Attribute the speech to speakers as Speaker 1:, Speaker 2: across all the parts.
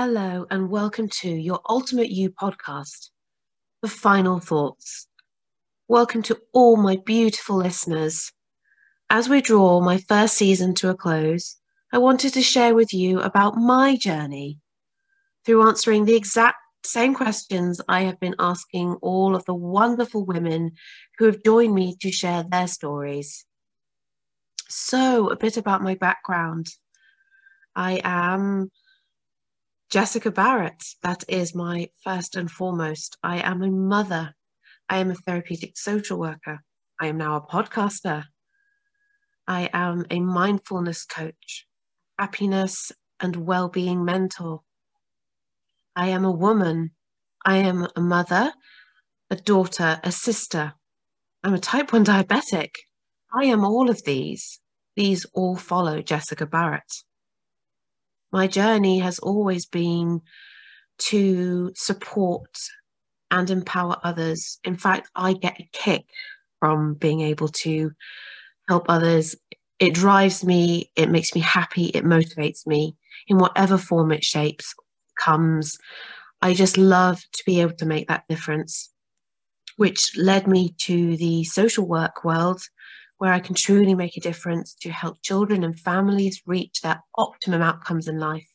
Speaker 1: Hello, and welcome to your Ultimate You podcast, The Final Thoughts. Welcome to all my beautiful listeners. As we draw my first season to a close, I wanted to share with you about my journey through answering the exact same questions I have been asking all of the wonderful women who have joined me to share their stories. So, a bit about my background. I am Jessica Barrett, that is my first and foremost. I am a mother. I am a therapeutic social worker. I am now a podcaster. I am a mindfulness coach, happiness and well being mentor. I am a woman. I am a mother, a daughter, a sister. I'm a type 1 diabetic. I am all of these. These all follow Jessica Barrett my journey has always been to support and empower others. In fact, I get a kick from being able to help others. It drives me, it makes me happy, it motivates me in whatever form it shapes, comes. I just love to be able to make that difference, which led me to the social work world where I can truly make a difference to help children and families reach their optimum outcomes in life.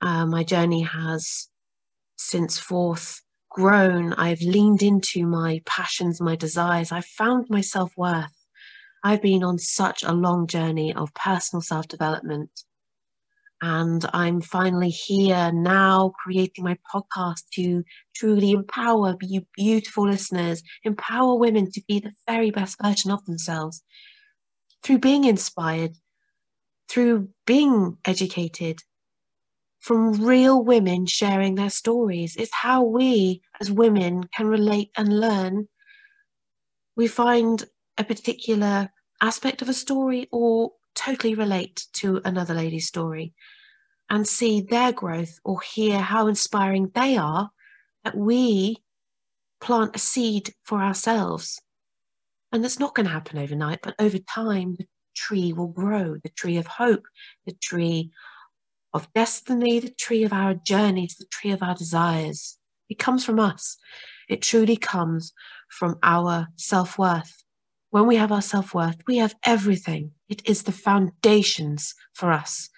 Speaker 1: Uh, my journey has since forth grown. I've leaned into my passions, my desires. I've found my self worth. I've been on such a long journey of personal self development and I'm finally here now creating my podcast to truly empower you beautiful listeners, empower women to be the very best version of themselves through being inspired, through being educated, from real women sharing their stories. It's how we as women can relate and learn. We find a particular aspect of a story or totally relate to another lady's story and see their growth or hear how inspiring they are, that we plant a seed for ourselves. And that's not going to happen overnight, but over time, the tree will grow the tree of hope, the tree of destiny, the tree of our journeys, the tree of our desires. It comes from us. It truly comes from our self worth. When we have our self worth, we have everything. It is the foundations for us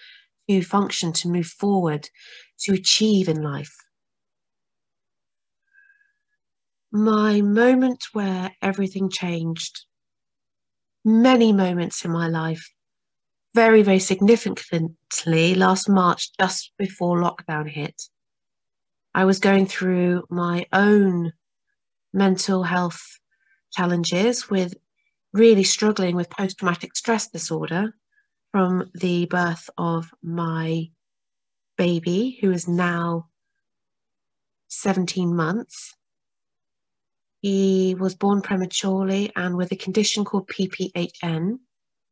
Speaker 1: to function, to move forward, to achieve in life. My moment where everything changed, many moments in my life, very, very significantly last March, just before lockdown hit. I was going through my own mental health challenges with really struggling with post traumatic stress disorder from the birth of my baby, who is now 17 months. He was born prematurely and with a condition called PPHN,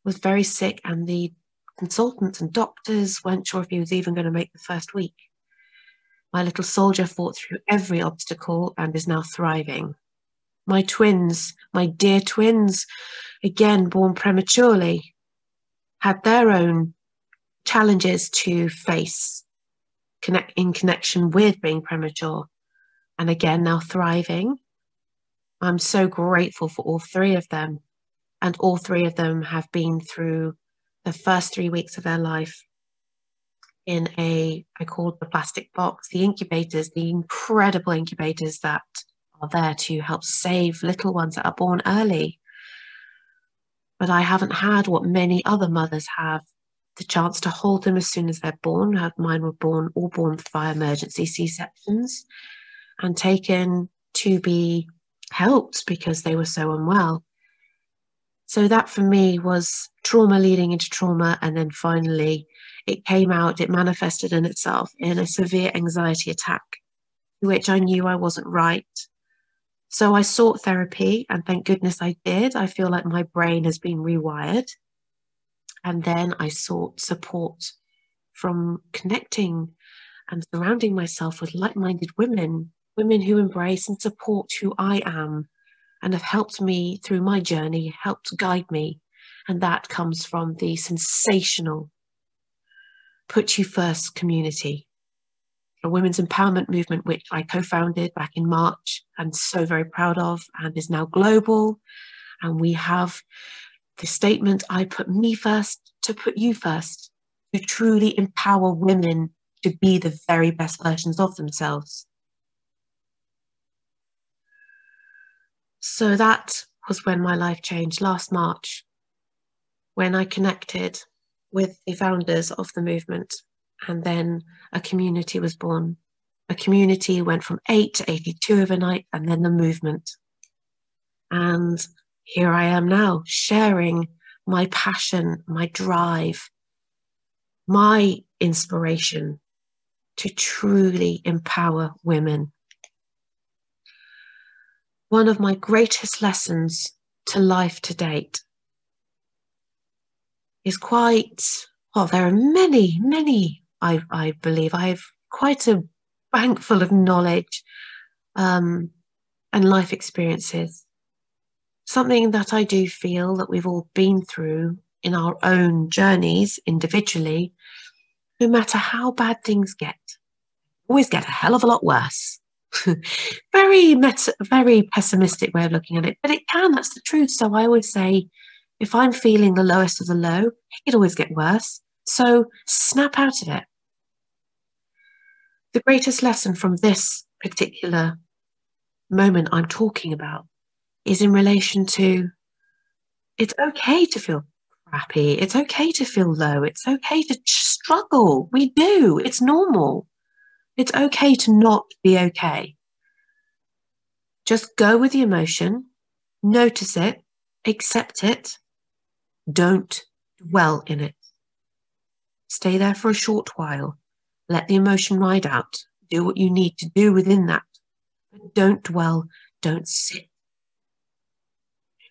Speaker 1: was very sick, and the consultants and doctors weren't sure if he was even going to make the first week. My little soldier fought through every obstacle and is now thriving. My twins, my dear twins, again born prematurely, had their own challenges to face connect, in connection with being premature and again now thriving. I'm so grateful for all three of them. And all three of them have been through the first three weeks of their life in a, I called the plastic box, the incubators, the incredible incubators that are there to help save little ones that are born early but I haven't had what many other mothers have the chance to hold them as soon as they're born. Mine were born all born via emergency C sections and taken to be helped because they were so unwell. So that for me was trauma leading into trauma, and then finally it came out, it manifested in itself in a severe anxiety attack, which I knew I wasn't right. So I sought therapy, and thank goodness I did. I feel like my brain has been rewired. And then I sought support from connecting and surrounding myself with like minded women, women who embrace and support who I am and have helped me through my journey, helped guide me. And that comes from the sensational Put You First community. A women's empowerment movement, which I co founded back in March and so very proud of, and is now global. And we have the statement I put me first to put you first, to truly empower women to be the very best versions of themselves. So that was when my life changed last March, when I connected with the founders of the movement and then a community was born. A community went from 8 to 82 overnight, and then the movement. And here I am now, sharing my passion, my drive, my inspiration to truly empower women. One of my greatest lessons to life to date is quite, well, there are many, many I, I believe I have quite a bank full of knowledge um, and life experiences. Something that I do feel that we've all been through in our own journeys individually, no matter how bad things get, always get a hell of a lot worse. very meta, very pessimistic way of looking at it, but it can. That's the truth. So I always say, if I'm feeling the lowest of the low, it always get worse. So snap out of it the greatest lesson from this particular moment I'm talking about is in relation to it's okay to feel crappy. It's okay to feel low. It's okay to struggle. We do. It's normal. It's okay to not be okay. Just go with the emotion, notice it, accept it, don't dwell in it. Stay there for a short while let the emotion ride out. Do what you need to do within that. But don't dwell. Don't sit.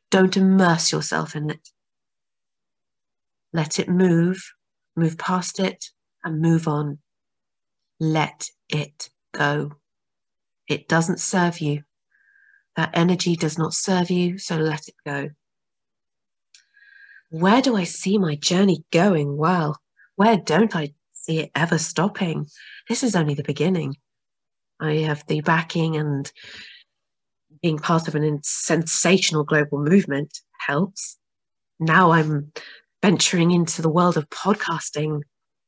Speaker 1: Don't immerse yourself in it. Let it move, move past it, and move on. Let it go. It doesn't serve you. That energy does not serve you, so let it go. Where do I see my journey going? Well, where don't I see it ever stopping. This is only the beginning. I have the backing and being part of an sensational global movement helps. Now I'm venturing into the world of podcasting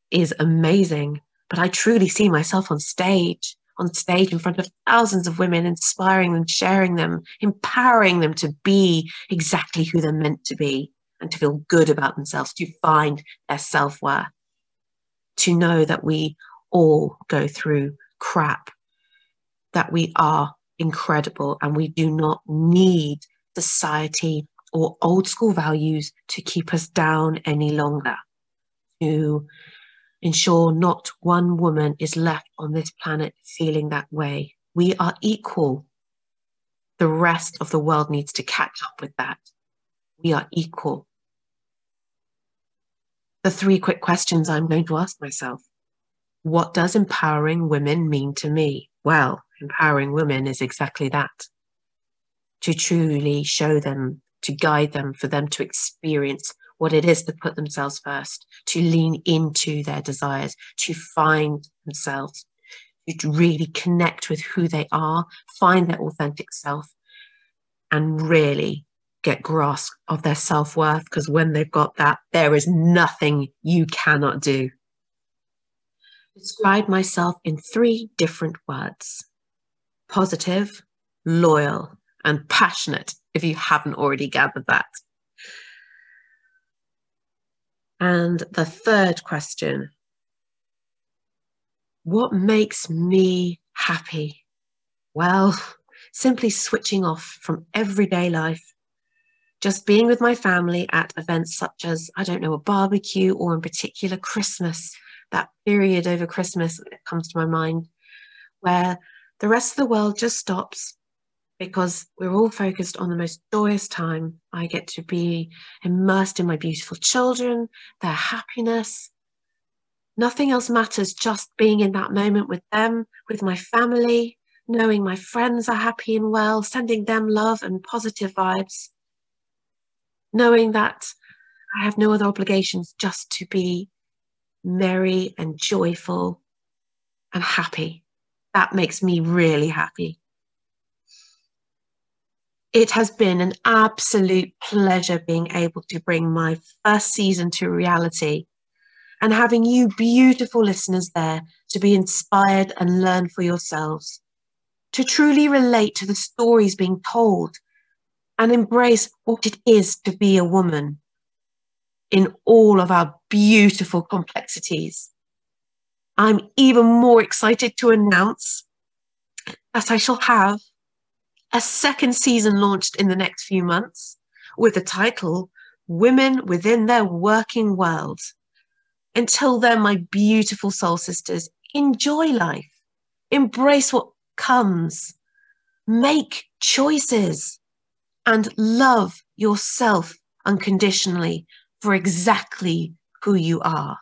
Speaker 1: is amazing, but I truly see myself on stage, on stage in front of thousands of women, inspiring them, sharing them, empowering them to be exactly who they're meant to be and to feel good about themselves, to find their self worth to know that we all go through crap, that we are incredible and we do not need society or old school values to keep us down any longer, to ensure not one woman is left on this planet feeling that way. We are equal. The rest of the world needs to catch up with that. We are equal the three quick questions I'm going to ask myself. What does empowering women mean to me? Well, empowering women is exactly that to truly show them, to guide them, for them to experience what it is to put themselves first, to lean into their desires, to find themselves, to really connect with who they are, find their authentic self, and really get grasp of their self worth because when they've got that, there is nothing you cannot do. Describe myself in three different words positive, loyal, and passionate, if you haven't already gathered that. And the third question What makes me happy? Well, simply switching off from everyday life just being with my family at events such as, I don't know, a barbecue or in particular Christmas, that period over Christmas comes to my mind, where the rest of the world just stops because we're all focused on the most joyous time. I get to be immersed in my beautiful children, their happiness. Nothing else matters, just being in that moment with them, with my family, knowing my friends are happy and well, sending them love and positive vibes knowing that I have no other obligations just to be merry and joyful and happy. That makes me really happy. It has been an absolute pleasure being able to bring my first season to reality and having you beautiful listeners there to be inspired and learn for yourselves, to truly relate to the stories being told and embrace what it is to be a woman in all of our beautiful complexities. I'm even more excited to announce that I shall have a second season launched in the next few months with the title Women Within Their Working World. Until then, my beautiful soul sisters, enjoy life, embrace what comes, make choices, and love yourself unconditionally for exactly who you are.